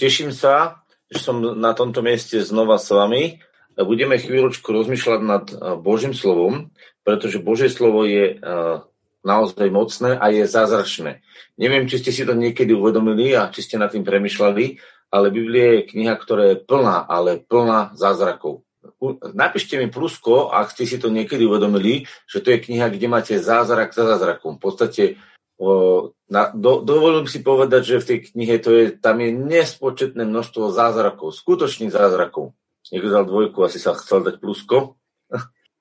Teším sa, že som na tomto mieste znova s vami. Budeme chvíľočku rozmýšľať nad eh, Božím slovom, pretože Božie slovo je eh, naozaj mocné a je zázračné. Neviem, či ste si to niekedy uvedomili a či ste nad tým premyšľali, ale Biblia je kniha, ktorá je plná, ale plná zázrakov. Napíšte mi plusko, ak ste si to niekedy uvedomili, že to je kniha, kde máte zázrak za zázrakom. V podstate na, do, dovolím si povedať, že v tej knihe to je, tam je nespočetné množstvo zázrakov, skutočných zázrakov. Niekto dal dvojku, asi sa chcel dať plusko.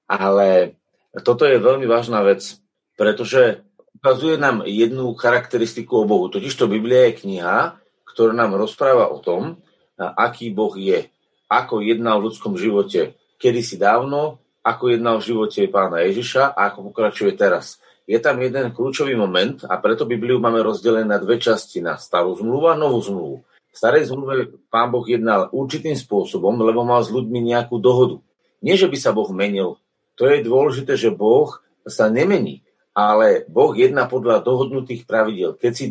Ale toto je veľmi vážna vec, pretože ukazuje nám jednu charakteristiku o Bohu. Totiž to Biblia je kniha, ktorá nám rozpráva o tom, aký Boh je, ako jednal v ľudskom živote kedysi dávno, ako jednal v živote pána Ježiša a ako pokračuje teraz je tam jeden kľúčový moment a preto Bibliu máme rozdelené na dve časti, na starú zmluvu a novú zmluvu. V starej zmluve pán Boh jednal určitým spôsobom, lebo mal s ľuďmi nejakú dohodu. Nie, že by sa Boh menil. To je dôležité, že Boh sa nemení, ale Boh jedná podľa dohodnutých pravidel. Keď si,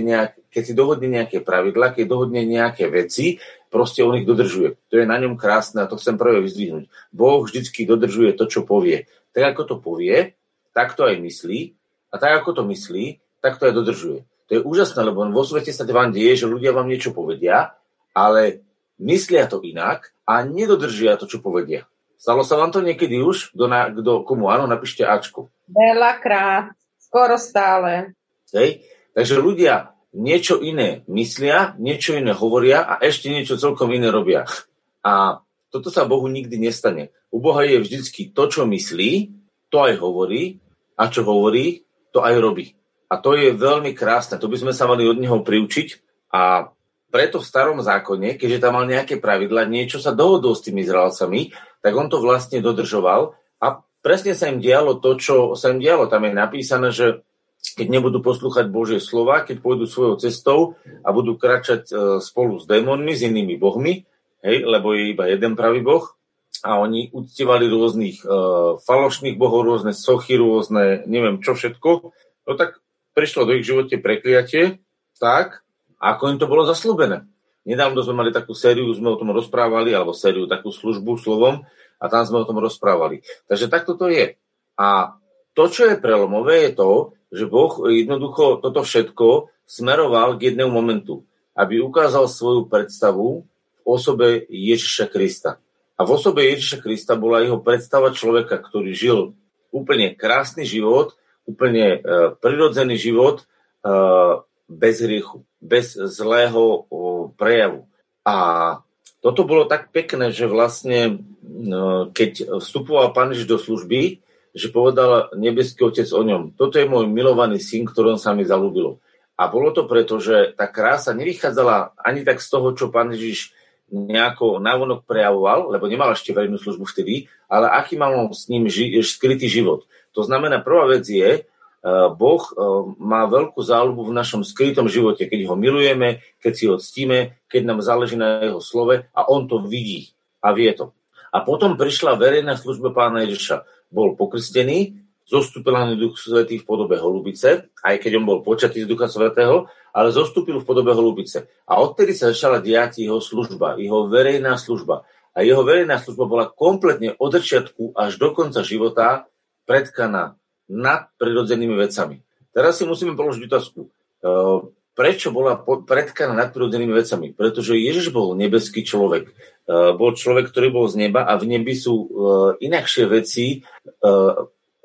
nejak, keď si dohodne nejaké pravidla, keď dohodne nejaké veci, proste on ich dodržuje. To je na ňom krásne a to chcem prvé vyzdvihnúť. Boh vždycky dodržuje to, čo povie. Tak ako to povie, tak to aj myslí a tak ako to myslí, tak to aj dodržuje. To je úžasné, lebo vo svete sa vám deje, že ľudia vám niečo povedia, ale myslia to inak a nedodržia to, čo povedia. Stalo sa vám to niekedy už? Kto, na, kto komu áno, napíšte Ačku. Veľakrát, skoro stále. Hej? Takže ľudia niečo iné myslia, niečo iné hovoria a ešte niečo celkom iné robia. A toto sa Bohu nikdy nestane. U Boha je vždycky to, čo myslí, to aj hovorí a čo hovorí, to aj robí. A to je veľmi krásne. To by sme sa mali od neho priučiť a preto v starom zákone, keďže tam mal nejaké pravidla, niečo sa dohodol s tými Izraelcami, tak on to vlastne dodržoval a presne sa im dialo to, čo sa im dialo. Tam je napísané, že keď nebudú poslúchať Božie slova, keď pôjdu svojou cestou a budú kračať e, spolu s démonmi, s inými bohmi, hej, lebo je iba jeden pravý boh, a oni uctievali rôznych uh, falošných bohov, rôzne sochy, rôzne neviem čo všetko, no tak prišlo do ich živote prekliatie, tak, ako im to bolo zaslúbené. Nedávno sme mali takú sériu, sme o tom rozprávali, alebo sériu, takú službu slovom a tam sme o tom rozprávali. Takže takto to je. A to, čo je prelomové, je to, že Boh jednoducho toto všetko smeroval k jednému momentu, aby ukázal svoju predstavu v osobe Ježiša Krista. A v osobe Ježiša Krista bola jeho predstava človeka, ktorý žil úplne krásny život, úplne e, prirodzený život e, bez hriechu, bez zlého prejavu. A toto bolo tak pekné, že vlastne, e, keď vstupoval Pán Ježiš do služby, že povedal nebeský otec o ňom, toto je môj milovaný syn, ktorom sa mi zalúbilo. A bolo to preto, že tá krása nevychádzala ani tak z toho, čo Pán Ježiš nejako návonok prejavoval, lebo nemal ešte verejnú službu vtedy, ale aký mal s ním ži- skrytý život. To znamená, prvá vec je, e, Boh e, má veľkú záľubu v našom skrytom živote, keď ho milujeme, keď si ho ctíme, keď nám záleží na jeho slove a on to vidí a vie to. A potom prišla verejná služba pána Ježiša. Bol pokrstený, zostúpil na Duch Svetý v podobe holubice, aj keď on bol počatý z Ducha Svetého, ale zostúpil v podobe holubice. A odtedy sa začala diať jeho služba, jeho verejná služba. A jeho verejná služba bola kompletne od začiatku až do konca života predkaná nad prirodzenými vecami. Teraz si musíme položiť otázku. E, prečo bola predkaná nad prirodzenými vecami? Pretože Ježiš bol nebeský človek. E, bol človek, ktorý bol z neba a v nebi sú e, inakšie veci,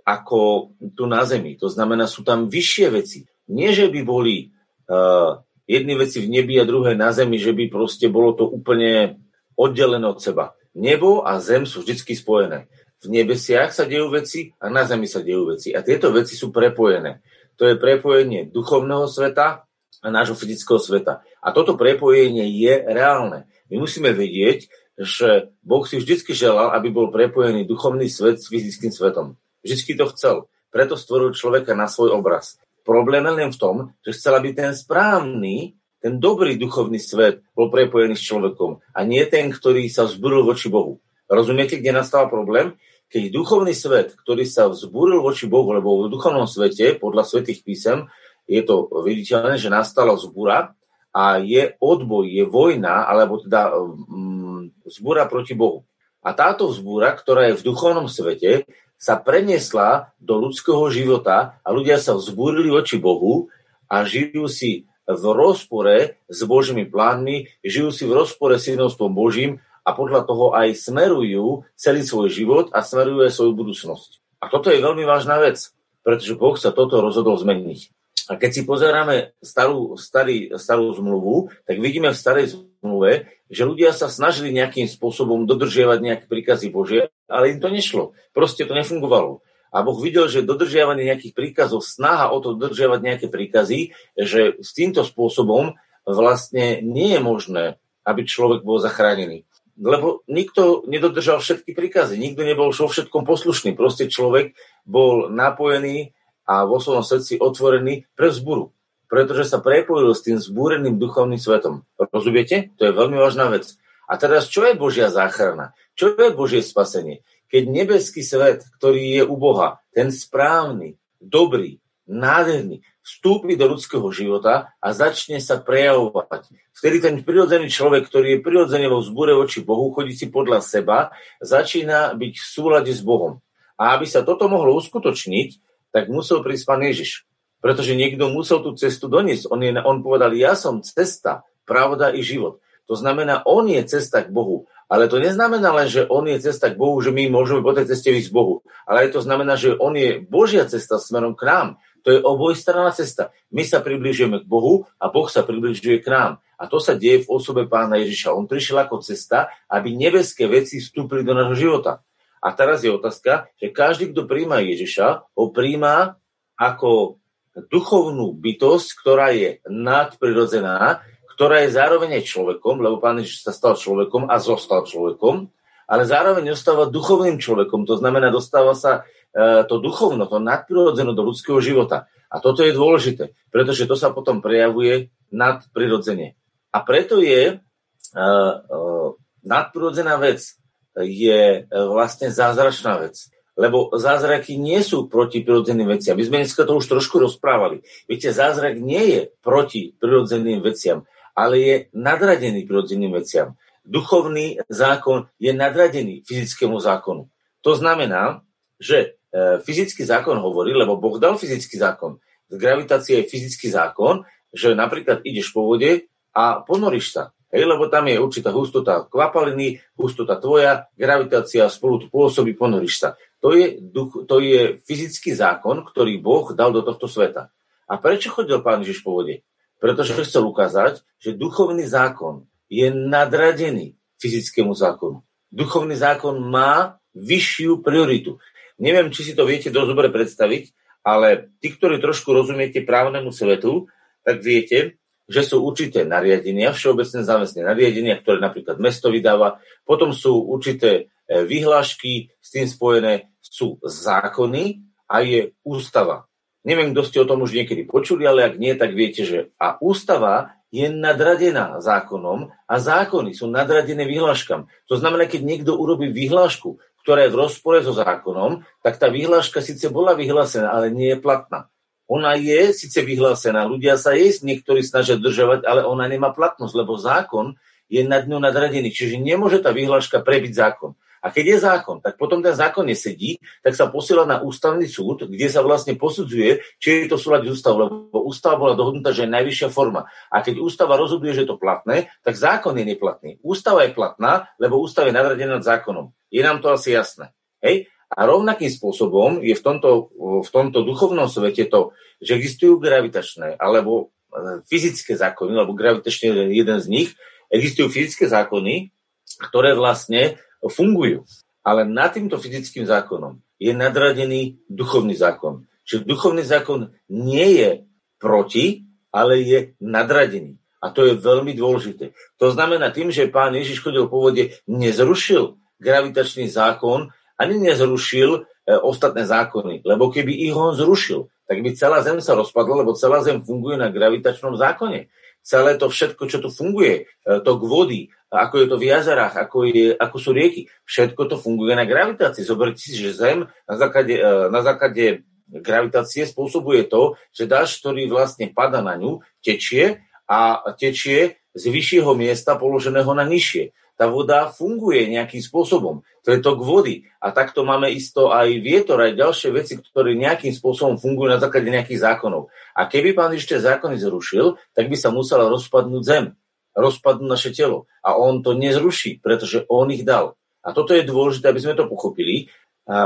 ako tu na Zemi. To znamená, sú tam vyššie veci. Nie, že by boli uh, jedny veci v nebi a druhé na Zemi, že by proste bolo to úplne oddelené od seba. Nebo a Zem sú vždy spojené. V nebesiach sa dejú veci a na Zemi sa dejú veci. A tieto veci sú prepojené. To je prepojenie duchovného sveta a nášho fyzického sveta. A toto prepojenie je reálne. My musíme vedieť, že Boh si vždy želal, aby bol prepojený duchovný svet s fyzickým svetom. Vždycky to chcel. Preto stvoril človeka na svoj obraz. Problém je len v tom, že chcel, aby ten správny, ten dobrý duchovný svet bol prepojený s človekom a nie ten, ktorý sa vzburil voči Bohu. Rozumiete, kde nastáva problém? Keď duchovný svet, ktorý sa vzburil voči Bohu, lebo v duchovnom svete, podľa svetých písem, je to viditeľné, že nastala vzbura a je odboj, je vojna, alebo teda um, zbúra proti Bohu. A táto vzbúra, ktorá je v duchovnom svete, sa preniesla do ľudského života a ľudia sa vzbúrili oči Bohu a žijú si v rozpore s Božími plánmi, žijú si v rozpore s jednostvom Božím a podľa toho aj smerujú celý svoj život a smerujú aj svoju budúcnosť. A toto je veľmi vážna vec, pretože Boh sa toto rozhodol zmeniť. A keď si pozeráme starú, starý, starú zmluvu, tak vidíme v starej zmluve, že ľudia sa snažili nejakým spôsobom dodržiavať nejaké príkazy Božie, ale im to nešlo. Proste to nefungovalo. A Boh videl, že dodržiavanie nejakých príkazov, snaha o to dodržiavať nejaké príkazy, že s týmto spôsobom vlastne nie je možné, aby človek bol zachránený. Lebo nikto nedodržal všetky príkazy, nikto nebol vo všetkom poslušný. Proste človek bol napojený a vo svojom srdci otvorený pre vzburu. Pretože sa prepojil s tým zbúreným duchovným svetom. Rozumiete? To je veľmi vážna vec. A teraz, čo je Božia záchrana? Čo je Božie spasenie? Keď nebeský svet, ktorý je u Boha, ten správny, dobrý, nádherný, vstúpi do ľudského života a začne sa prejavovať. Vtedy ten prirodzený človek, ktorý je prirodzene vo vzbure voči Bohu, chodí si podľa seba, začína byť v súlade s Bohom. A aby sa toto mohlo uskutočniť, tak musel prísť pán Ježiš. Pretože niekto musel tú cestu doniesť. On, je, on povedal, ja som cesta, pravda i život. To znamená, on je cesta k Bohu. Ale to neznamená len, že on je cesta k Bohu, že my môžeme po tej ceste ísť k Bohu. Ale to znamená, že on je Božia cesta smerom k nám. To je obojstranná cesta. My sa približujeme k Bohu a Boh sa približuje k nám. A to sa deje v osobe pána Ježiša. On prišiel ako cesta, aby nebeské veci vstúpili do nášho života. A teraz je otázka, že každý, kto príjma Ježiša, ho príjma ako duchovnú bytosť, ktorá je nadprirodzená, ktorá je zároveň aj človekom, lebo pán Ježiš sa stal človekom a zostal človekom, ale zároveň ostáva duchovným človekom. To znamená, dostáva sa e, to duchovno, to nadprirodzené do ľudského života. A toto je dôležité, pretože to sa potom prejavuje nadprirodzene. A preto je uh, uh, nadprirodzená vec je e, vlastne zázračná vec. Lebo zázraky nie sú proti prirodzeným veciam. My sme dneska to už trošku rozprávali. Viete, zázrak nie je proti prirodzeným veciam, ale je nadradený prirodzeným veciam. Duchovný zákon je nadradený fyzickému zákonu. To znamená, že e, fyzický zákon hovorí, lebo Boh dal fyzický zákon. Gravitácia je fyzický zákon, že napríklad ideš po vode a ponoríš sa. Hej, lebo tam je určitá hustota kvapaliny, hustota tvoja, gravitácia spolu tu pôsobí, ponoríš sa. To je, duch, to je fyzický zákon, ktorý Boh dal do tohto sveta. A prečo chodil pán Ježiš po vode? Pretože chcel ukázať, že duchovný zákon je nadradený fyzickému zákonu. Duchovný zákon má vyššiu prioritu. Neviem, či si to viete dosť dobre predstaviť, ale tí, ktorí trošku rozumiete právnemu svetu, tak viete, že sú určité nariadenia, všeobecné záväzné nariadenia, ktoré napríklad mesto vydáva, potom sú určité e, vyhlášky, s tým spojené sú zákony a je ústava. Neviem, kto ste o tom už niekedy počuli, ale ak nie, tak viete, že a ústava je nadradená zákonom a zákony sú nadradené vyhláškam. To znamená, keď niekto urobí vyhlášku, ktorá je v rozpore so zákonom, tak tá vyhláška síce bola vyhlásená, ale nie je platná. Ona je síce vyhlásená, ľudia sa jej niektorí snažia držovať, ale ona nemá platnosť, lebo zákon je nad ňou nadradený. Čiže nemôže tá vyhláška prebiť zákon. A keď je zákon, tak potom ten zákon nesedí, tak sa posiela na ústavný súd, kde sa vlastne posudzuje, či je to súľad s ústavou, lebo ústava bola dohodnutá, že je najvyššia forma. A keď ústava rozhoduje, že je to platné, tak zákon je neplatný. Ústava je platná, lebo ústava je nadradená nad zákonom. Je nám to asi jasné. Hej? A rovnakým spôsobom je v tomto, v tomto duchovnom svete to, že existujú gravitačné alebo e, fyzické zákony, alebo gravitačný je jeden z nich, existujú fyzické zákony, ktoré vlastne fungujú. Ale nad týmto fyzickým zákonom je nadradený duchovný zákon. Čiže duchovný zákon nie je proti, ale je nadradený. A to je veľmi dôležité. To znamená, tým, že pán Ježiš chodil po vode, nezrušil gravitačný zákon, ani nezrušil e, ostatné zákony. Lebo keby ich on zrušil, tak by celá Zem sa rozpadla, lebo celá Zem funguje na gravitačnom zákone. Celé to všetko, čo tu funguje, e, to k vody, ako je to v jazerách, ako, je, ako sú rieky, všetko to funguje na gravitácii. Zoberte si, že Zem na základe, e, na základe gravitácie spôsobuje to, že dáž, ktorý vlastne pada na ňu, tečie a tečie z vyššieho miesta položeného na nižšie. Tá voda funguje nejakým spôsobom. To je tok vody. A takto máme isto aj vietor, aj ďalšie veci, ktoré nejakým spôsobom fungujú na základe nejakých zákonov. A keby pán ešte zákony zrušil, tak by sa musela rozpadnúť zem, rozpadnúť naše telo. A on to nezruší, pretože on ich dal. A toto je dôležité, aby sme to pochopili,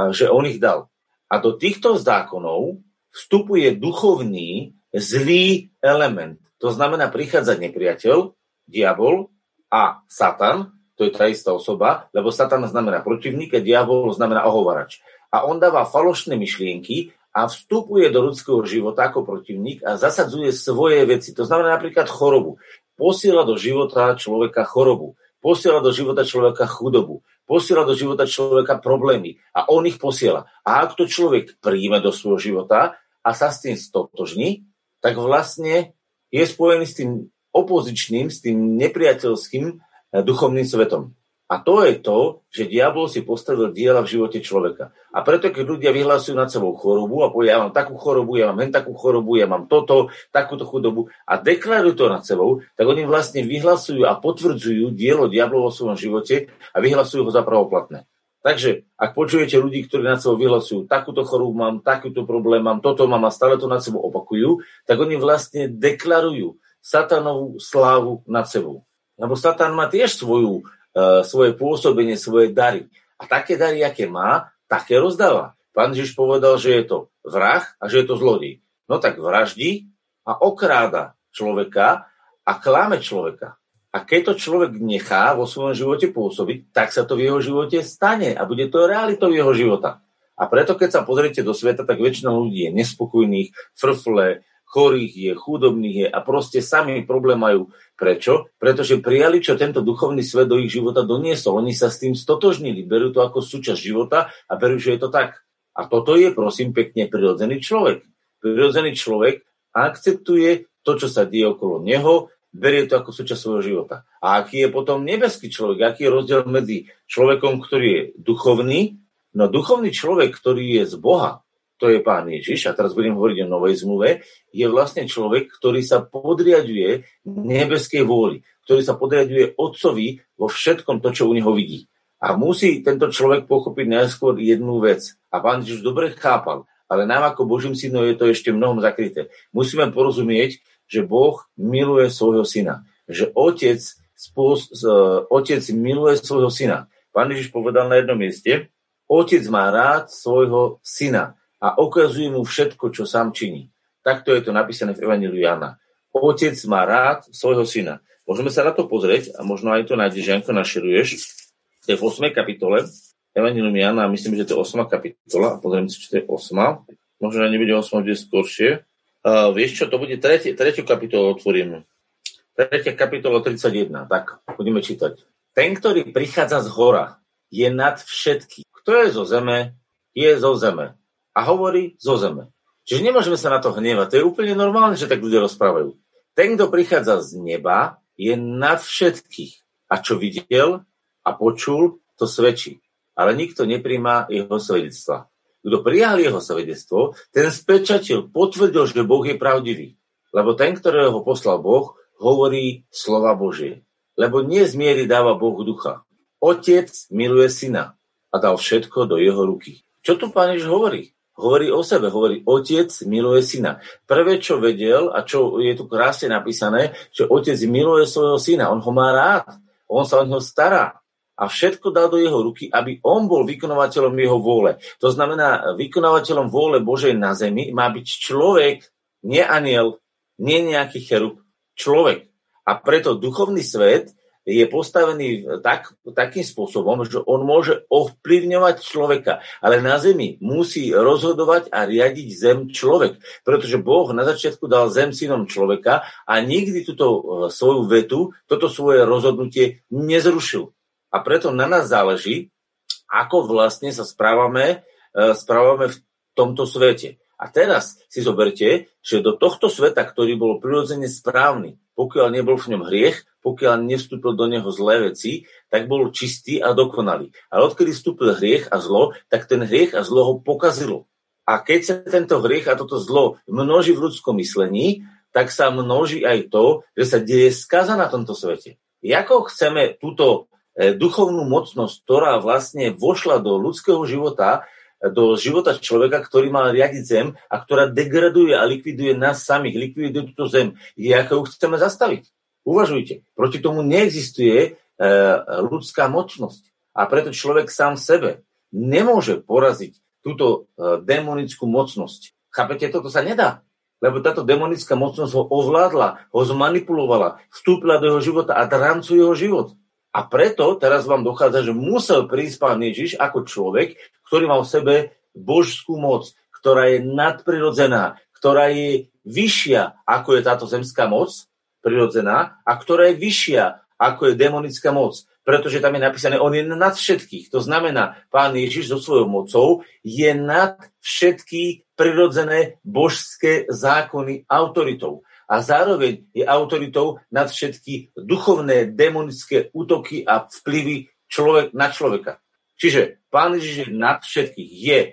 že on ich dal. A do týchto zákonov vstupuje duchovný zlý element. To znamená, prichádza nepriateľ, diabol a Satan, to je tá istá osoba, lebo Satan znamená protivník a diabol znamená ohovarač. A on dáva falošné myšlienky a vstupuje do ľudského života ako protivník a zasadzuje svoje veci. To znamená napríklad chorobu. Posiela do života človeka chorobu. Posiela do života človeka chudobu posiela do života človeka problémy a on ich posiela. A ak to človek príjme do svojho života a sa s tým stotožní, tak vlastne je spojený s tým opozičným, s tým nepriateľským eh, duchovným svetom. A to je to, že diabol si postavil diela v živote človeka. A preto, keď ľudia vyhlasujú nad sebou chorobu a povedia, ja mám takú chorobu, ja mám hen takú chorobu, ja mám toto, takúto chudobu a deklarujú to nad sebou, tak oni vlastne vyhlasujú a potvrdzujú dielo diablo vo svojom živote a vyhlasujú ho za pravoplatné. Takže, ak počujete ľudí, ktorí nad sebou vyhlasujú, takúto chorobu mám, takúto problém mám, toto mám a stále to nad sebou opakujú, tak oni vlastne deklarujú satanovú slávu nad sebou. Lebo Satan má tiež svoju E, svoje pôsobenie, svoje dary. A také dary, aké má, také rozdáva. Pán Ježiš povedal, že je to vrah a že je to zlodej. No tak vraždí a okráda človeka a klame človeka. A keď to človek nechá vo svojom živote pôsobiť, tak sa to v jeho živote stane a bude to realitou jeho života. A preto, keď sa pozriete do sveta, tak väčšina ľudí je nespokojných, frfle, chorých je, chudobných je a proste sami problém majú. Prečo? Pretože prijali, čo tento duchovný svet do ich života doniesol. Oni sa s tým stotožnili, berú to ako súčasť života a berú, že je to tak. A toto je, prosím, pekne prirodzený človek. Prirodzený človek akceptuje to, čo sa deje okolo neho, berie to ako súčasť svojho života. A aký je potom nebeský človek? Aký je rozdiel medzi človekom, ktorý je duchovný? No duchovný človek, ktorý je z Boha, to je pán Ježiš, a teraz budem hovoriť o novej zmluve, je vlastne človek, ktorý sa podriaduje nebeskej vôli, ktorý sa podriaduje otcovi vo všetkom to, čo u neho vidí. A musí tento človek pochopiť najskôr jednu vec. A pán Ježiš dobre chápal, ale nám ako Božím synom je to ešte mnohom zakryté. Musíme porozumieť, že Boh miluje svojho syna. Že otec, spôs, otec miluje svojho syna. Pán Ježiš povedal na jednom mieste, otec má rád svojho syna a ukazuje mu všetko, čo sám činí. Takto je to napísané v Evangeliu Jana. Otec má rád svojho syna. Môžeme sa na to pozrieť a možno aj to nájdeš, Janko, naširuješ. To je v 8. kapitole Evangelium Jana, myslím, že to je 8. kapitola. Pozriem si, či to je 8. Možno nebude 8, bude skôršie. Uh, vieš čo, to bude 3. 3. kapitolu otvorím. 3. kapitola 31. Tak, budeme čítať. Ten, ktorý prichádza z hora, je nad všetky. Kto je zo zeme, je zo zeme a hovorí zo zeme. Čiže nemôžeme sa na to hnevať. To je úplne normálne, že tak ľudia rozprávajú. Ten, kto prichádza z neba, je nad všetkých. A čo videl a počul, to svedčí. Ale nikto nepríjma jeho svedectva. Kto prijal jeho svedectvo, ten spečatil, potvrdil, že Boh je pravdivý. Lebo ten, ktorého poslal Boh, hovorí slova Božie. Lebo nie z miery dáva Boh ducha. Otec miluje syna a dal všetko do jeho ruky. Čo tu pán Ježiš hovorí? hovorí o sebe, hovorí otec miluje syna. Prvé, čo vedel a čo je tu krásne napísané, že otec miluje svojho syna, on ho má rád, on sa o neho stará a všetko dal do jeho ruky, aby on bol vykonovateľom jeho vôle. To znamená, vykonovateľom vôle Božej na zemi má byť človek, nie aniel, nie nejaký cherub, človek. A preto duchovný svet je postavený tak, takým spôsobom, že on môže ovplyvňovať človeka, ale na zemi musí rozhodovať a riadiť zem človek, pretože Boh na začiatku dal zem synom človeka a nikdy túto e, svoju vetu, toto svoje rozhodnutie nezrušil. A preto na nás záleží, ako vlastne sa správame, e, správame v tomto svete. A teraz si zoberte, že do tohto sveta, ktorý bol prirodzene správny, pokiaľ nebol v ňom hriech, pokiaľ nevstúpil do neho zlé veci, tak bol čistý a dokonalý. Ale odkedy vstúpil hriech a zlo, tak ten hriech a zlo ho pokazilo. A keď sa tento hriech a toto zlo množí v ľudskom myslení, tak sa množí aj to, že sa deje skaza na tomto svete. Ako chceme túto duchovnú mocnosť, ktorá vlastne vošla do ľudského života, do života človeka, ktorý mal riadiť zem a ktorá degraduje a likviduje nás samých, likviduje túto zem, je ako ju chceme zastaviť. Uvažujte, proti tomu neexistuje e, ľudská mocnosť. A preto človek sám sebe nemôže poraziť túto e, demonickú mocnosť. Chápete, toto sa nedá. Lebo táto demonická mocnosť ho ovládla, ho zmanipulovala, vstúpila do jeho života a drancuje jeho život. A preto teraz vám dochádza, že musel prísť pán Ježiš ako človek, ktorý mal v sebe božskú moc, ktorá je nadprirodzená, ktorá je vyššia, ako je táto zemská moc, prirodzená, a ktorá je vyššia, ako je demonická moc pretože tam je napísané, on je nad všetkých. To znamená, pán Ježiš so svojou mocou je nad všetky prirodzené božské zákony autoritou. A zároveň je autoritou nad všetky duchovné, demonické útoky a vplyvy človek na človeka. Čiže pán Ježiš je nad všetkých. Je e,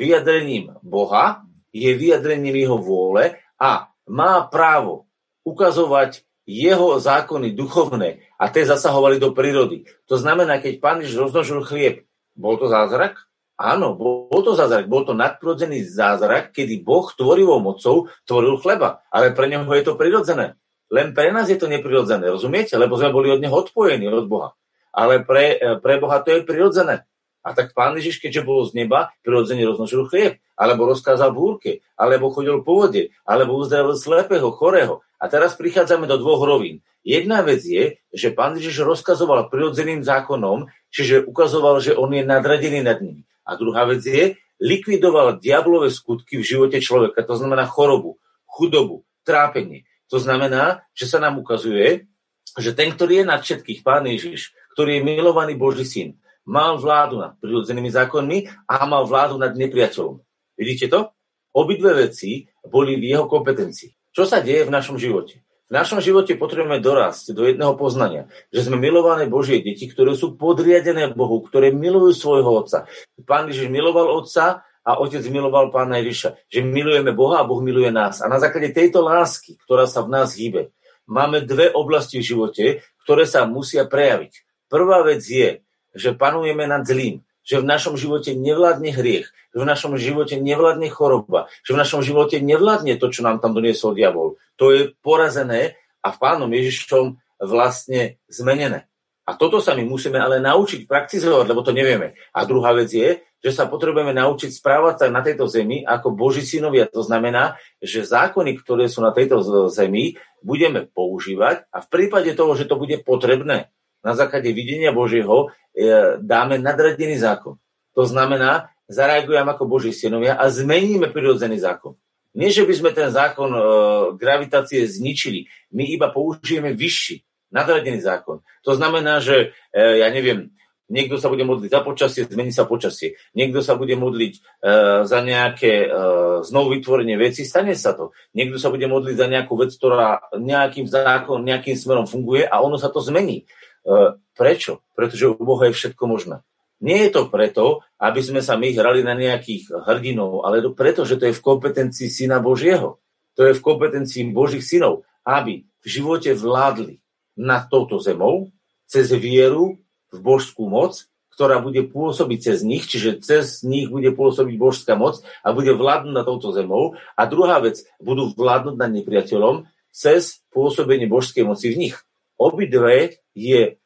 vyjadrením Boha, je vyjadrením jeho vôle a má právo ukazovať jeho zákony duchovné a tie zasahovali do prírody. To znamená, keď pán Ježiš roznožil chlieb, bol to zázrak? Áno, bol to zázrak. Bol to nadprirodzený zázrak, kedy Boh tvorivou mocou tvoril chleba. Ale pre neho je to prirodzené. Len pre nás je to neprirodzené, rozumiete? Lebo sme boli od neho odpojení, od Boha. Ale pre, pre Boha to je prirodzené. A tak pán Ježiš, keďže bol z neba, prirodzene roznožil chlieb, alebo rozkázal búrke, alebo chodil po vode, alebo uzdravil slepého, chorého. A teraz prichádzame do dvoch rovín. Jedna vec je, že pán Ježiš rozkazoval prirodzeným zákonom, čiže ukazoval, že on je nadradený nad nimi. A druhá vec je, likvidoval diablové skutky v živote človeka, to znamená chorobu, chudobu, trápenie. To znamená, že sa nám ukazuje, že ten, ktorý je nad všetkých, pán Ježiš, ktorý je milovaný Boží syn, mal vládu nad prirodzenými zákonmi a mal vládu nad nepriateľom. Vidíte to? Obidve veci boli v jeho kompetencii. Čo sa deje v našom živote? V našom živote potrebujeme dorásť do jedného poznania, že sme milované Božie deti, ktoré sú podriadené Bohu, ktoré milujú svojho Otca. Pán Ježiš miloval Otca a Otec miloval Pána Ježiša. Že milujeme Boha a Boh miluje nás. A na základe tejto lásky, ktorá sa v nás hýbe, máme dve oblasti v živote, ktoré sa musia prejaviť. Prvá vec je, že panujeme nad zlým, že v našom živote nevládne hriech, že v našom živote nevládne choroba, že v našom živote nevládne to, čo nám tam doniesol diabol. To je porazené a v pánom Ježišom vlastne zmenené. A toto sa my musíme ale naučiť praktizovať, lebo to nevieme. A druhá vec je, že sa potrebujeme naučiť správať sa na tejto zemi ako Boží synovia. To znamená, že zákony, ktoré sú na tejto zemi, budeme používať a v prípade toho, že to bude potrebné, na základe videnia Božieho e, dáme nadradený zákon. To znamená, zareagujeme ako Boží synovia a zmeníme prirodzený zákon. Nie, že by sme ten zákon e, gravitácie zničili, my iba použijeme vyšší, nadradený zákon. To znamená, že e, ja neviem, niekto sa bude modliť za počasie, zmení sa počasie. Niekto sa bude modliť e, za nejaké e, znovu vytvorenie veci, stane sa to. Niekto sa bude modliť za nejakú vec, ktorá nejakým zákonom, nejakým smerom funguje a ono sa to zmení. E, prečo? Pretože u Boha je všetko možné. Nie je to preto, aby sme sa my hrali na nejakých hrdinov, ale to preto, že to je v kompetencii Syna Božieho. To je v kompetencii Božích synov, aby v živote vládli nad touto zemou cez vieru v božskú moc, ktorá bude pôsobiť cez nich, čiže cez nich bude pôsobiť božská moc a bude vládnuť nad touto zemou. A druhá vec, budú vládnuť nad nepriateľom cez pôsobenie božskej moci v nich. Obidve je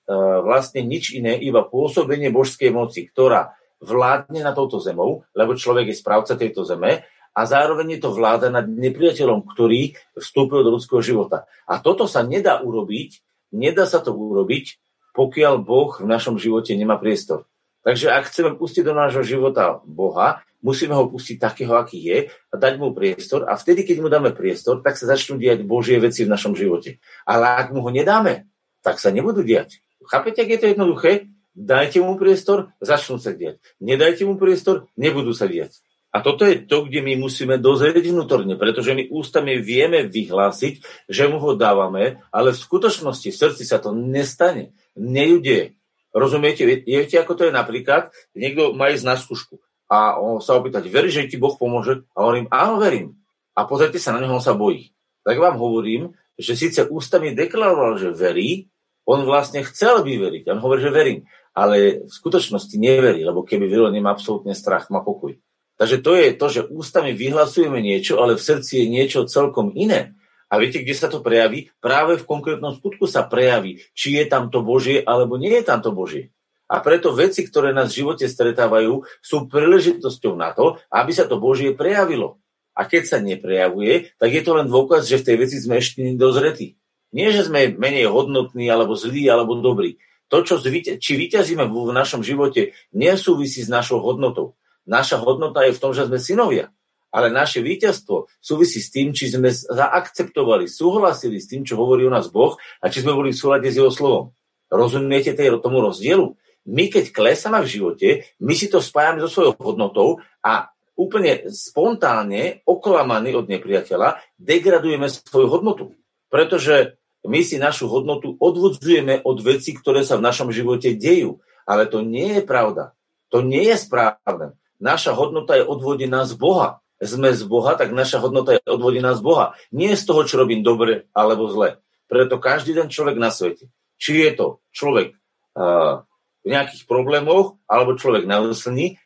vlastne nič iné, iba pôsobenie božskej moci, ktorá vládne na touto zemou, lebo človek je správca tejto zeme a zároveň je to vláda nad nepriateľom, ktorý vstúpil do ľudského života. A toto sa nedá urobiť, nedá sa to urobiť, pokiaľ Boh v našom živote nemá priestor. Takže ak chceme pustiť do nášho života Boha, musíme ho pustiť takého, aký je a dať mu priestor a vtedy, keď mu dáme priestor, tak sa začnú diať Božie veci v našom živote. Ale ak mu ho nedáme, tak sa nebudú diať. Chápete, ak je to jednoduché? Dajte mu priestor, začnú sa diať. Nedajte mu priestor, nebudú sa diať. A toto je to, kde my musíme dozrieť vnútorne, pretože my ústami vieme vyhlásiť, že mu ho dávame, ale v skutočnosti v srdci sa to nestane. Nejudeje. Rozumiete? Viete, ako to je napríklad? Niekto má ísť na skúšku a on sa opýtať, veríš, že ti Boh pomôže? A hovorím, áno, verím. A pozrite sa na neho, on sa bojí. tak vám hovorím, že síce ústami deklaroval, že verí, on vlastne chcel by veriť. On hovorí, že verím, ale v skutočnosti neverí, lebo keby veril, nemá absolútne strach, má pokoj. Takže to je to, že ústami vyhlasujeme niečo, ale v srdci je niečo celkom iné. A viete, kde sa to prejaví? Práve v konkrétnom skutku sa prejaví, či je tam to Božie, alebo nie je tam to Božie. A preto veci, ktoré nás v živote stretávajú, sú príležitosťou na to, aby sa to Božie prejavilo. A keď sa neprejavuje, tak je to len dôkaz, že v tej veci sme ešte nedozretí. Nie, že sme menej hodnotní, alebo zlí, alebo dobrí. To, čo zvíte, či vyťazíme v našom živote, nesúvisí s našou hodnotou. Naša hodnota je v tom, že sme synovia. Ale naše víťazstvo súvisí s tým, či sme zaakceptovali, súhlasili s tým, čo hovorí o nás Boh a či sme boli v súlade s jeho slovom. Rozumiete tej, tomu rozdielu? My, keď klesáme v živote, my si to spájame so svojou hodnotou a úplne spontánne, oklamaní od nepriateľa, degradujeme svoju hodnotu. Pretože my si našu hodnotu odvodzujeme od vecí, ktoré sa v našom živote dejú. Ale to nie je pravda. To nie je správne. Naša hodnota je odvodená z Boha. Sme z Boha, tak naša hodnota je odvodená z Boha. Nie z toho, čo robím dobre alebo zle. Preto každý ten človek na svete, či je to človek v nejakých problémoch alebo človek na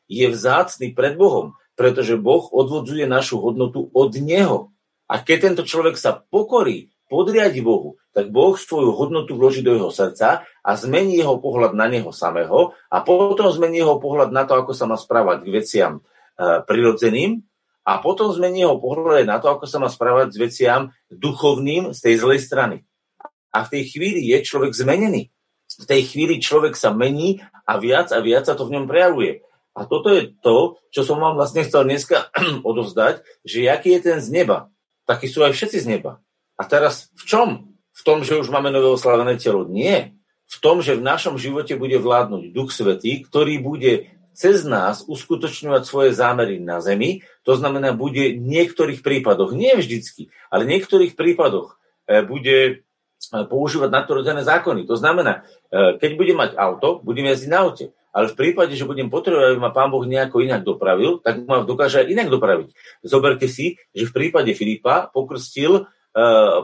je vzácný pred Bohom pretože Boh odvodzuje našu hodnotu od Neho. A keď tento človek sa pokorí, podriadi Bohu, tak Boh svoju hodnotu vloží do jeho srdca a zmení jeho pohľad na neho samého a potom zmení jeho pohľad na to, ako sa má správať k veciam e, prirodzeným a potom zmení jeho pohľad na to, ako sa má správať s veciam duchovným z tej zlej strany. A v tej chvíli je človek zmenený. V tej chvíli človek sa mení a viac a viac sa to v ňom prejavuje. A toto je to, čo som vám vlastne chcel dneska odovzdať, že aký je ten z neba. Takí sú aj všetci z neba. A teraz v čom? V tom, že už máme nové oslavené telo? Nie. V tom, že v našom živote bude vládnuť Duch Svetý, ktorý bude cez nás uskutočňovať svoje zámery na zemi. To znamená, bude v niektorých prípadoch, nie vždycky, ale v niektorých prípadoch e, bude e, používať nadprirodzené zákony. To znamená, e, keď budem mať auto, budem jazdiť na aute ale v prípade, že budem potrebovať, aby ma pán Boh nejako inak dopravil, tak ma dokáže aj inak dopraviť. Zoberte si, že v prípade Filipa pokrstil,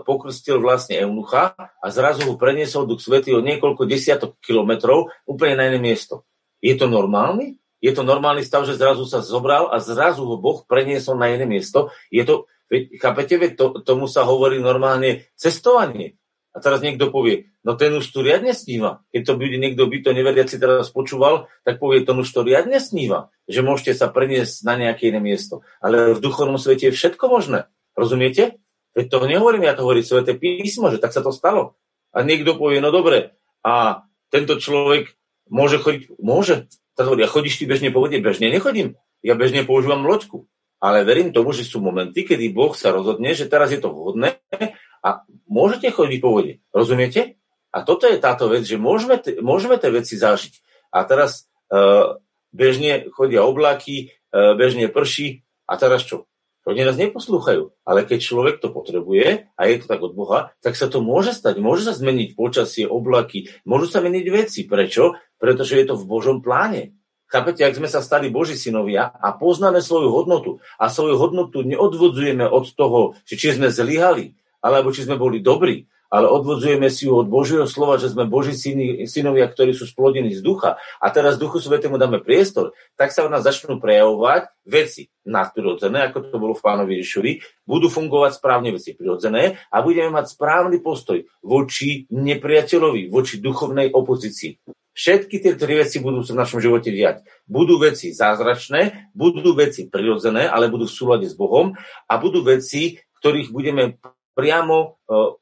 pokrstil vlastne Eunucha a zrazu ho preniesol Duch Svetý o niekoľko desiatok kilometrov úplne na iné miesto. Je to normálny? Je to normálny stav, že zrazu sa zobral a zrazu ho Boh preniesol na iné miesto? Je to, chápete, to, tomu sa hovorí normálne cestovanie. A teraz niekto povie, no ten už tu riadne sníva. Keď to bude niekto by to neveriaci teraz počúval, tak povie, ten už to riadne sníva, že môžete sa preniesť na nejaké iné miesto. Ale v duchovnom svete je všetko možné. Rozumiete? Veď to nehovorím, ja to hovorí Sveté písmo, že tak sa to stalo. A niekto povie, no dobre, a tento človek môže chodiť, môže. Tak hovorí, ja chodíš ty bežne po vode, bežne nechodím. Ja bežne používam loďku. Ale verím tomu, že sú momenty, kedy Boh sa rozhodne, že teraz je to vhodné a môžete chodiť po vode. Rozumiete? A toto je táto vec, že môžeme, môžeme tie veci zažiť. A teraz uh, bežne chodia oblaky, uh, bežne prší a teraz čo? Oni nás neposlúchajú. Ale keď človek to potrebuje a je to tak od Boha, tak sa to môže stať. Môže sa zmeniť počasie, oblaky, môžu sa meniť veci. Prečo? Pretože je to v Božom pláne. Chápete, ak sme sa stali Boží synovia a poznáme svoju hodnotu a svoju hodnotu neodvodzujeme od toho, či sme zlyhali, alebo či sme boli dobrí, ale odvodzujeme si ju od Božieho slova, že sme Boží syny, synovia, ktorí sú splodení z ducha a teraz Duchu Svetému dáme priestor, tak sa v nás začnú prejavovať veci nadprirodzené, ako to bolo v pánovi Ježišovi, budú fungovať správne veci prirodzené a budeme mať správny postoj voči nepriateľovi, voči duchovnej opozícii. Všetky tie tri veci budú sa v našom živote diať. Budú veci zázračné, budú veci prirodzené, ale budú v súlade s Bohom a budú veci, ktorých budeme priamo e,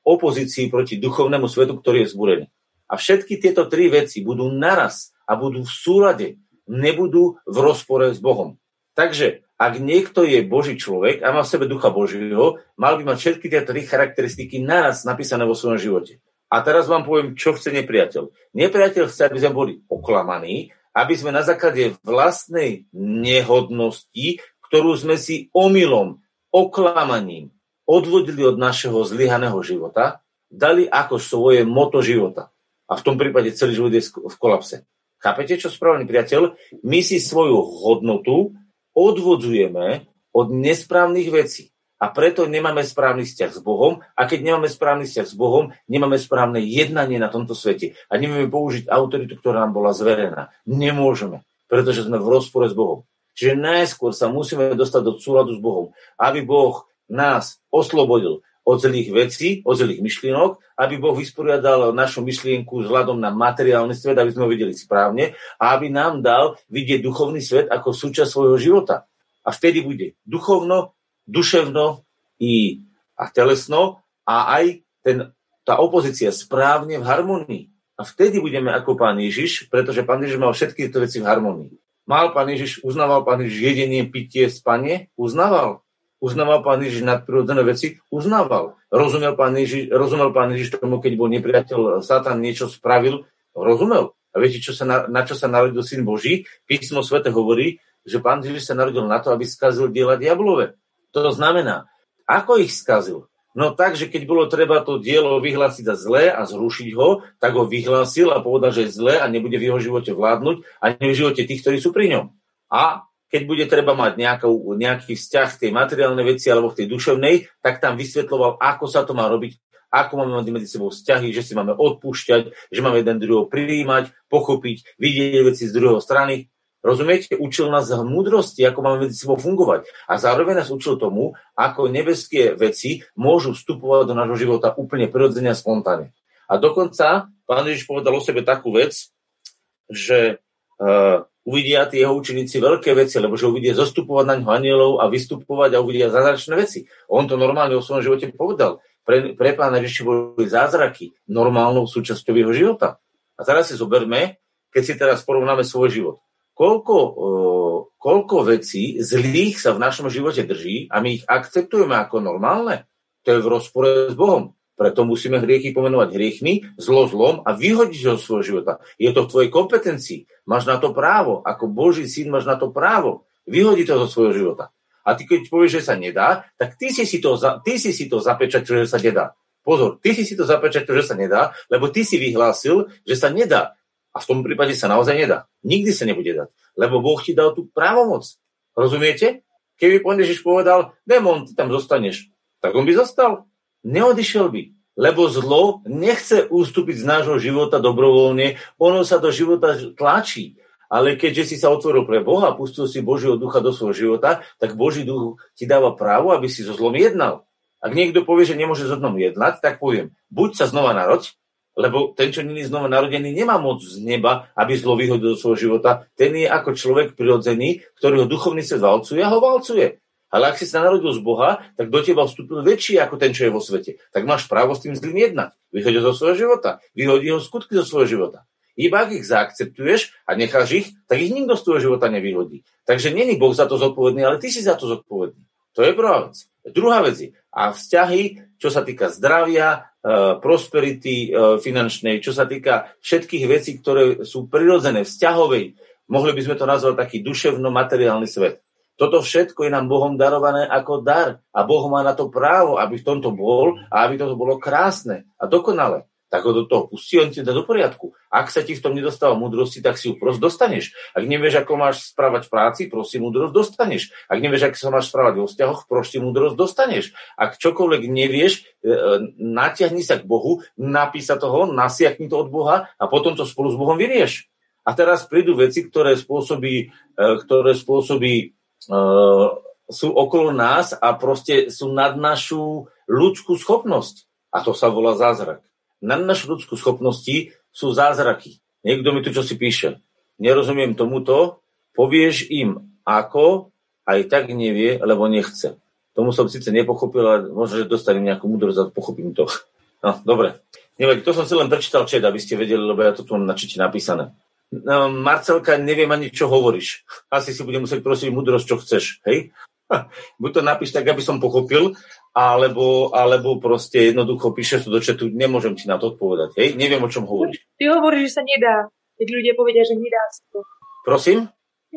opozícii proti duchovnému svetu, ktorý je zbúrený. A všetky tieto tri veci budú naraz a budú v súlade, nebudú v rozpore s Bohom. Takže ak niekto je Boží človek a má v sebe ducha Božího, mal by mať všetky tie tri charakteristiky naraz napísané vo svojom živote. A teraz vám poviem, čo chce nepriateľ. Nepriateľ chce, aby sme boli oklamaní, aby sme na základe vlastnej nehodnosti, ktorú sme si omylom, oklamaním, odvodili od našeho zlyhaného života, dali ako svoje moto života. A v tom prípade celý život je v kolapse. Chápete, čo správny priateľ? My si svoju hodnotu odvodzujeme od nesprávnych vecí. a preto nemáme správny vzťah s Bohom a keď nemáme správny vzťah s Bohom, nemáme správne jednanie na tomto svete a nevieme použiť autoritu, ktorá nám bola zverená. Nemôžeme, pretože sme v rozpore s Bohom. Čiže najskôr sa musíme dostať do súladu s Bohom, aby Boh nás oslobodil od zlých vecí, od zlých myšlienok, aby Boh vysporiadal našu myšlienku vzhľadom na materiálny svet, aby sme ho videli správne a aby nám dal vidieť duchovný svet ako súčasť svojho života. A vtedy bude duchovno, duševno i, a telesno a aj ten, tá opozícia správne v harmonii. A vtedy budeme ako pán Ježiš, pretože pán Ježiš mal všetky tieto veci v harmonii. Mal pán Ježiš, uznával pán Ježiš jedenie, pitie, spanie? Uznával. Uznával pán Ježiš nadprirodzené veci? Uznával. Rozumel pán, Ježiš, rozumel pán Ježiš tomu, keď bol nepriateľ Satan niečo spravil? Rozumel. A viete, čo sa na, na čo sa narodil syn Boží? Písmo svete hovorí, že pán Ježiš sa narodil na to, aby skazil diela diablové. To znamená, ako ich skazil? No tak, že keď bolo treba to dielo vyhlásiť za zlé a zrušiť ho, tak ho vyhlásil a povedal, že je zlé a nebude v jeho živote vládnuť a nie v živote tých, ktorí sú pri ňom. A keď bude treba mať nejakú, nejaký vzťah v tej materiálnej veci alebo v tej duševnej, tak tam vysvetloval, ako sa to má robiť, ako máme mať medzi sebou vzťahy, že si máme odpúšťať, že máme jeden druhého prijímať, pochopiť, vidieť veci z druhej strany. Rozumiete? Učil nás múdrosti, ako máme medzi sebou fungovať. A zároveň nás učil tomu, ako nebeské veci môžu vstupovať do nášho života úplne prirodzene a spontánne. A dokonca pán Ježiš povedal o sebe takú vec, že uh, uvidia tí jeho učeníci veľké veci, lebo že uvidia zostupovať na ňo anielov a vystupovať a uvidia zázračné veci. On to normálne o svojom živote povedal. Pre, pre pána Ježiša boli zázraky normálnou súčasťou jeho života. A teraz si zoberme, keď si teraz porovnáme svoj život koľko, koľko vecí zlých sa v našom živote drží a my ich akceptujeme ako normálne, to je v rozpore s Bohom. Preto musíme hriechy pomenovať hriechmi, zlo zlom a vyhodiť ho zo svojho života. Je to v tvojej kompetencii. Máš na to právo. Ako Boží syn máš na to právo. Vyhodiť to zo svojho života. A ty keď povieš, že sa nedá, tak ty si si to, ty si si to zapečatil, že sa nedá. Pozor, ty si si to zapečatil, že sa nedá, lebo ty si vyhlásil, že sa nedá. A v tom prípade sa naozaj nedá. Nikdy sa nebude dať. Lebo Boh ti dal tú právomoc. Rozumiete? Keby pán Ježiš povedal, démon, ty tam zostaneš, tak on by zostal. Neodišiel by. Lebo zlo nechce ústupiť z nášho života dobrovoľne, ono sa do života tlačí. Ale keďže si sa otvoril pre Boha a pustil si Božieho ducha do svojho života, tak Boží duch ti dáva právo, aby si so zlom jednal. Ak niekto povie, že nemôže so zlom jednať, tak poviem, buď sa znova naroď, lebo ten, čo není znova narodený, nemá moc z neba, aby zlo vyhodil do svojho života. Ten je ako človek prirodzený, ktorý ho duchovný svet valcuje a ho valcuje. Ale ak si sa narodil z Boha, tak do teba vstúpil väčší ako ten, čo je vo svete. Tak máš právo s tým zlým jednať. Vyhodí ho zo svojho života. Vyhodí ho skutky zo svojho života. Iba ak ich zaakceptuješ a necháš ich, tak ich nikto z tvojho života nevyhodí. Takže není Boh za to zodpovedný, ale ty si za to zodpovedný. To je prvá vec. Druhá vec je, a vzťahy, čo sa týka zdravia, Eh, prosperity eh, finančnej, čo sa týka všetkých vecí, ktoré sú prirodzené, vzťahovej. Mohli by sme to nazvať taký duševno-materiálny svet. Toto všetko je nám Bohom darované ako dar a Boh má na to právo, aby v tomto bol a aby toto bolo krásne a dokonalé tak ho do toho pustí, on ti dá do poriadku. Ak sa ti v tom nedostáva múdrosti, tak si ju prost dostaneš. Ak nevieš, ako máš správať v práci, proste múdrosť dostaneš. Ak nevieš, ako sa máš správať vo vzťahoch, proste múdrosť dostaneš. Ak čokoľvek nevieš, e, e, natiahni sa k Bohu, napísa toho, nasiakni to od Boha a potom to spolu s Bohom vyrieš. A teraz prídu veci, ktoré spôsobí, e, ktoré spôsobí sú okolo nás a proste sú nad našu ľudskú schopnosť. A to sa volá zázrak na našu ľudskú schopnosti sú zázraky. Niekto mi tu čo si píše. Nerozumiem tomuto, povieš im ako, aj tak nevie, lebo nechce. Tomu som síce nepochopil, ale možno, že dostanem nejakú múdrosť a pochopím to. No, dobre. Neviem, to som si len prečítal čet, aby ste vedeli, lebo ja to tu mám na čite napísané. No, Marcelka, neviem ani, čo hovoríš. Asi si budem musieť prosiť múdrosť, čo chceš. Hej? Buď to napíš tak, aby som pochopil, alebo, alebo proste jednoducho píšeš to do četu, nemôžem ti na to odpovedať. Hej? Neviem, o čom hovoríš. Ty hovoríš, že sa nedá, keď ľudia povedia, že nedá sa to. Prosím?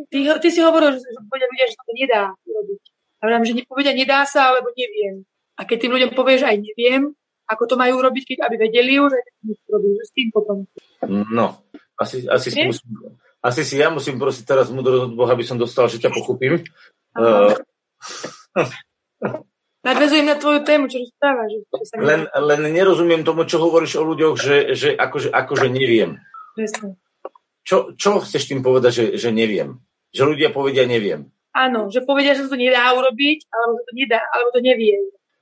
Ty, ty si hovoril, že povedia ľudia, že sa to nedá robiť. A hovorím, že povedia, nedá sa, alebo neviem. A keď tým ľuďom povieš, aj neviem, ako to majú robiť, keď aby vedeli už, že s tým potom. No, asi, asi, si, musím, asi si ja musím prosiť teraz múdrosť od Boha, aby som dostal, že ťa pochopím. Uh, Na odpoviem na tvoju tému, čo rozprávaš. Že sa Len, len nerozumiem tomu, čo hovoríš o ľuďoch, že, že akože, akože neviem. Presne. Čo, čo chceš tým povedať, že, že neviem? Že ľudia povedia neviem. Áno, že povedia, že to nedá urobiť, alebo to nedá, alebo to nevie.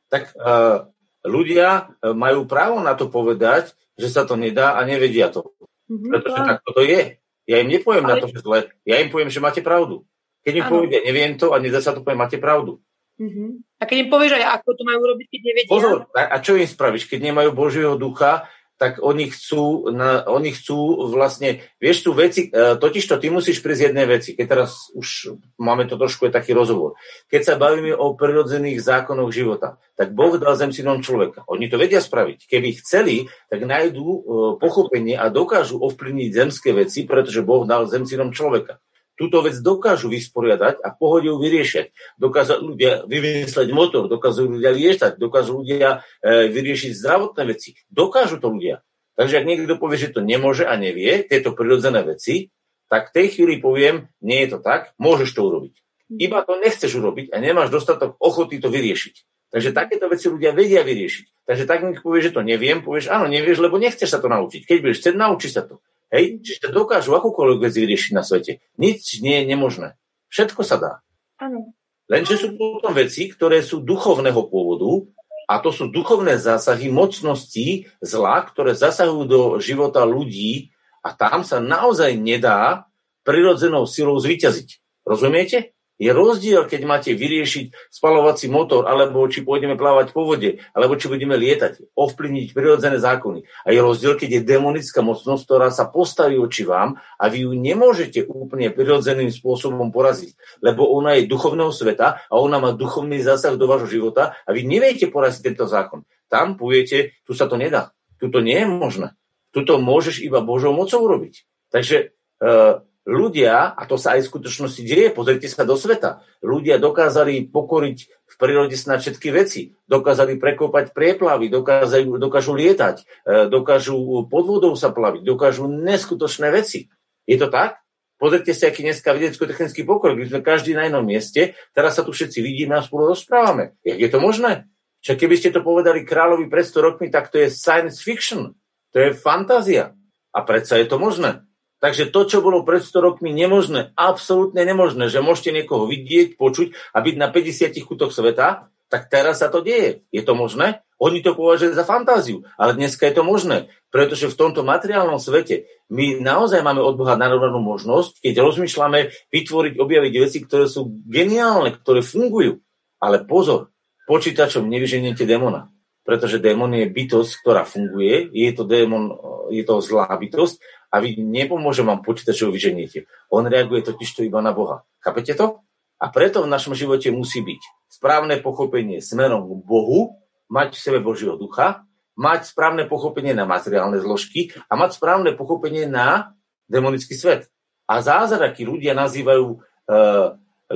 Tak uh, ľudia e, majú právo na to povedať, že sa to nedá a nevedia to. Mhm, Pretože tak toto je. Ja im nepoviem na Ale- to, že zle. Ja im poviem, že máte pravdu. Keď mi Áno. povedia, neviem to a nedá sa to, poviem, máte pravdu. Mhm. A keď im povieš aj, ako to majú robiť, keď nevedia. Pozor, a, a čo im spravíš? Keď nemajú Božieho ducha, tak oni chcú, na, oni chcú vlastne, vieš tu veci, e, totiž to ty musíš prísť jednej veci, keď teraz už máme to trošku je taký rozhovor. Keď sa bavíme o prirodzených zákonoch života, tak Boh dal zem synom človeka. Oni to vedia spraviť. Keby chceli, tak nájdú e, pochopenie a dokážu ovplyvniť zemské veci, pretože Boh dal zem synom človeka. Túto vec dokážu vysporiadať a v pohode ju vyriešiť. Dokážu ľudia vymysleť motor, dokážu ľudia lietať, dokážu ľudia e, vyriešiť zdravotné veci. Dokážu to ľudia. Takže ak niekto povie, že to nemôže a nevie, tieto prirodzené veci, tak v tej chvíli poviem, nie je to tak, môžeš to urobiť. Iba to nechceš urobiť a nemáš dostatok ochoty to vyriešiť. Takže takéto veci ľudia vedia vyriešiť. Takže tak mi povieš, že to neviem, povieš, áno, nevieš, lebo nechceš sa to naučiť. Keď budeš chcieť, naučí sa to. Hej, čiže dokážu akúkoľvek vec vyriešiť na svete. Nič nie je nemožné. Všetko sa dá. Áno. Lenže sú potom veci, ktoré sú duchovného pôvodu a to sú duchovné zásahy mocností zla, ktoré zasahujú do života ľudí a tam sa naozaj nedá prirodzenou silou zvyťaziť. Rozumiete? Je rozdiel, keď máte vyriešiť spalovací motor, alebo či pôjdeme plávať po vode, alebo či budeme lietať, ovplyvniť prirodzené zákony. A je rozdiel, keď je demonická mocnosť, ktorá sa postaví oči vám a vy ju nemôžete úplne prirodzeným spôsobom poraziť, lebo ona je duchovného sveta a ona má duchovný zásah do vášho života a vy neviete poraziť tento zákon. Tam poviete, tu sa to nedá, tu to nie je možné. Tuto môžeš iba Božou mocou urobiť. Takže uh, ľudia, a to sa aj v skutočnosti deje, pozrite sa do sveta, ľudia dokázali pokoriť v prírode snad všetky veci, dokázali prekopať prieplavy, dokážu, dokážu lietať, e, dokážu pod vodou sa plaviť, dokážu neskutočné veci. Je to tak? Pozrite sa, aký dneska vedecko-technický pokrok, my sme každý na inom mieste, teraz sa tu všetci vidíme a spolu rozprávame. Jak je to možné? Však keby ste to povedali kráľovi pred 100 rokmi, tak to je science fiction. To je fantázia. A predsa je to možné. Takže to, čo bolo pred 100 rokmi nemožné, absolútne nemožné, že môžete niekoho vidieť, počuť a byť na 50 kútoch sveta, tak teraz sa to deje. Je to možné? Oni to považujú za fantáziu, ale dneska je to možné, pretože v tomto materiálnom svete my naozaj máme od Boha narovnanú možnosť, keď rozmýšľame vytvoriť, objaviť veci, ktoré sú geniálne, ktoré fungujú. Ale pozor, počítačom nevyženiete démona, pretože démon je bytosť, ktorá funguje, je to démon, je to zlá bytosť a vy nepomôže vám počítačov vyženiete. On reaguje totiž to iba na Boha. Chápete to? A preto v našom živote musí byť správne pochopenie smerom k Bohu, mať v sebe Božieho ducha, mať správne pochopenie na materiálne zložky a mať správne pochopenie na demonický svet. A zázraky ľudia nazývajú e,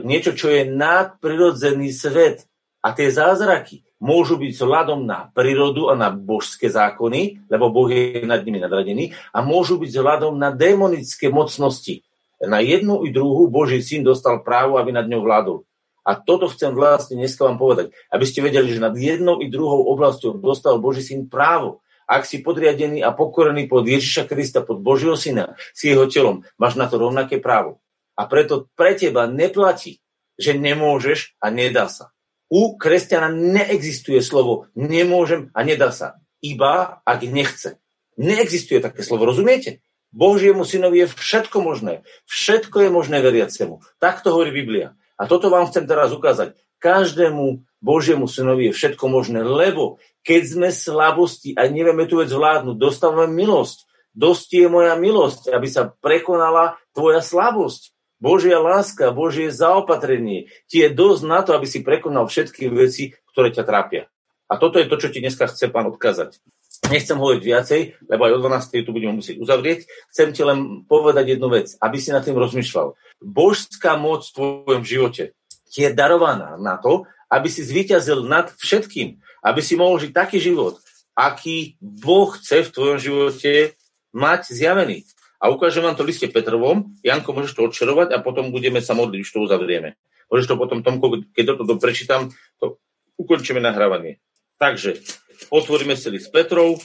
niečo, čo je nadprirodzený svet. A tie zázraky môžu byť vzhľadom na prírodu a na božské zákony, lebo Boh je nad nimi nadradený, a môžu byť vzhľadom na démonické mocnosti. Na jednu i druhú Boží syn dostal právo, aby nad ňou vládol. A toto chcem vlastne dneska vám povedať, aby ste vedeli, že nad jednou i druhou oblasťou dostal Boží syn právo. Ak si podriadený a pokorený pod Ježiša Krista, pod Božieho syna, si jeho telom, máš na to rovnaké právo. A preto pre teba neplatí, že nemôžeš a nedá sa. U kresťana neexistuje slovo nemôžem a nedá sa. Iba ak nechce. Neexistuje také slovo, rozumiete? Božiemu synovi je všetko možné. Všetko je možné veriacemu. Tak to hovorí Biblia. A toto vám chcem teraz ukázať. Každému Božiemu synovi je všetko možné, lebo keď sme slabosti a nevieme tú vec vládnuť, dostávame milosť. Dosť je moja milosť, aby sa prekonala tvoja slabosť. Božia láska, Božie zaopatrenie ti je dosť na to, aby si prekonal všetky veci, ktoré ťa trápia. A toto je to, čo ti dneska chce pán odkázať. Nechcem hovoriť viacej, lebo aj o 12. tu budeme musieť uzavrieť. Chcem ti len povedať jednu vec, aby si na tým rozmýšľal. Božská moc v tvojom živote ti je darovaná na to, aby si zvíťazil nad všetkým. Aby si mohol žiť taký život, aký Boh chce v tvojom živote mať zjavený. A ukážem vám to liste Petrovom. Janko, môžeš to odčerovať a potom budeme sa modliť, už to uzavrieme. Môžeš to potom, Tomko, keď toto prečítam, to ukončíme nahrávanie. Takže otvoríme si list Petrov.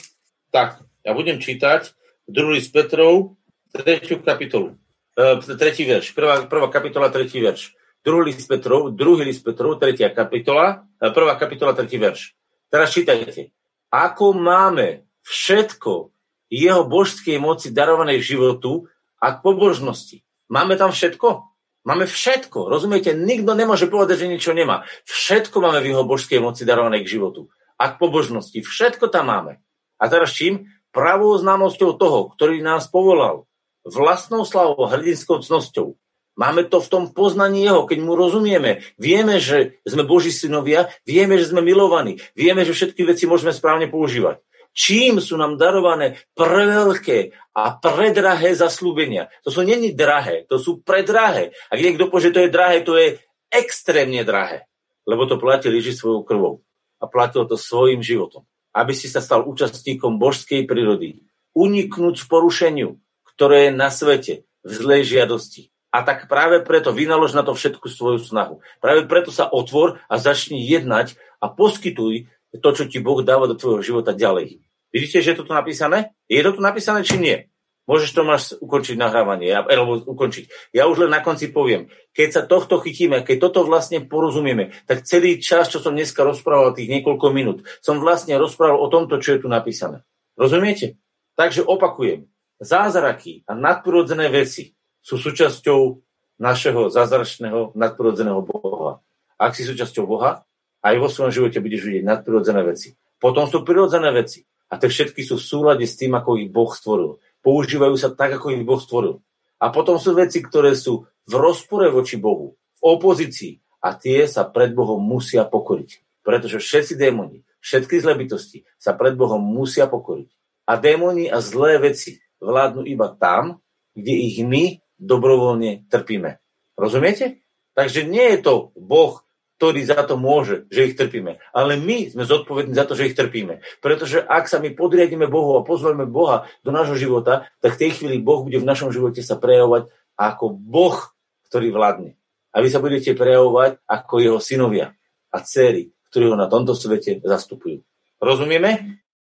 Tak, ja budem čítať druhý list Petrov, tretiu kapitolu. E, tretí verš. Prvá, prvá kapitola, tretí verš. Druhý list Petrov, druhý list Petrov, tretia kapitola, e, prvá kapitola, tretí verš. Teraz čítajte. Ako máme všetko jeho božskej moci darovanej životu a k pobožnosti. Máme tam všetko? Máme všetko. Rozumiete? Nikto nemôže povedať, že niečo nemá. Všetko máme v jeho božskej moci darovanej k životu a k pobožnosti. Všetko tam máme. A teraz čím? Pravou známosťou toho, ktorý nás povolal. Vlastnou slavou, hrdinskou cnosťou. Máme to v tom poznaní jeho, keď mu rozumieme. Vieme, že sme Boží synovia, vieme, že sme milovaní, vieme, že všetky veci môžeme správne používať čím sú nám darované preveľké a predrahé zaslúbenia. To sú není drahé, to sú predrahé. A keď niekto povie, že to je drahé, to je extrémne drahé. Lebo to platil Ježiš svojou krvou. A platil to svojim životom. Aby si sa stal účastníkom božskej prírody. Uniknúť porušeniu, ktoré je na svete, v zlej žiadosti. A tak práve preto vynalož na to všetku svoju snahu. Práve preto sa otvor a začni jednať a poskytuj to, čo ti Boh dáva do tvojho života ďalej. Vidíte, že je to tu napísané? Je to tu napísané, či nie? Môžeš to máš ukončiť nahrávanie, alebo ukončiť. Ja už len na konci poviem, keď sa tohto chytíme, keď toto vlastne porozumieme, tak celý čas, čo som dneska rozprával, tých niekoľko minút, som vlastne rozprával o tomto, čo je tu napísané. Rozumiete? Takže opakujem. Zázraky a nadprirodzené veci sú súčasťou našeho zázračného nadprirodzeného Boha. Ak si súčasťou Boha, aj vo svojom živote budeš vidieť nadprirodzené veci. Potom sú prirodzené veci. A tie všetky sú v súlade s tým, ako ich Boh stvoril. Používajú sa tak, ako ich Boh stvoril. A potom sú veci, ktoré sú v rozpore voči Bohu, v opozícii. A tie sa pred Bohom musia pokoriť. Pretože všetci démoni, všetky zlé bytosti sa pred Bohom musia pokoriť. A démoni a zlé veci vládnu iba tam, kde ich my dobrovoľne trpíme. Rozumiete? Takže nie je to Boh, ktorý za to môže, že ich trpíme. Ale my sme zodpovední za to, že ich trpíme. Pretože ak sa my podriadíme Bohu a pozveme Boha do nášho života, tak v tej chvíli Boh bude v našom živote sa prejavovať ako Boh, ktorý vládne. A vy sa budete prejavovať ako jeho synovia a dcery, ktorí ho na tomto svete zastupujú. Rozumieme?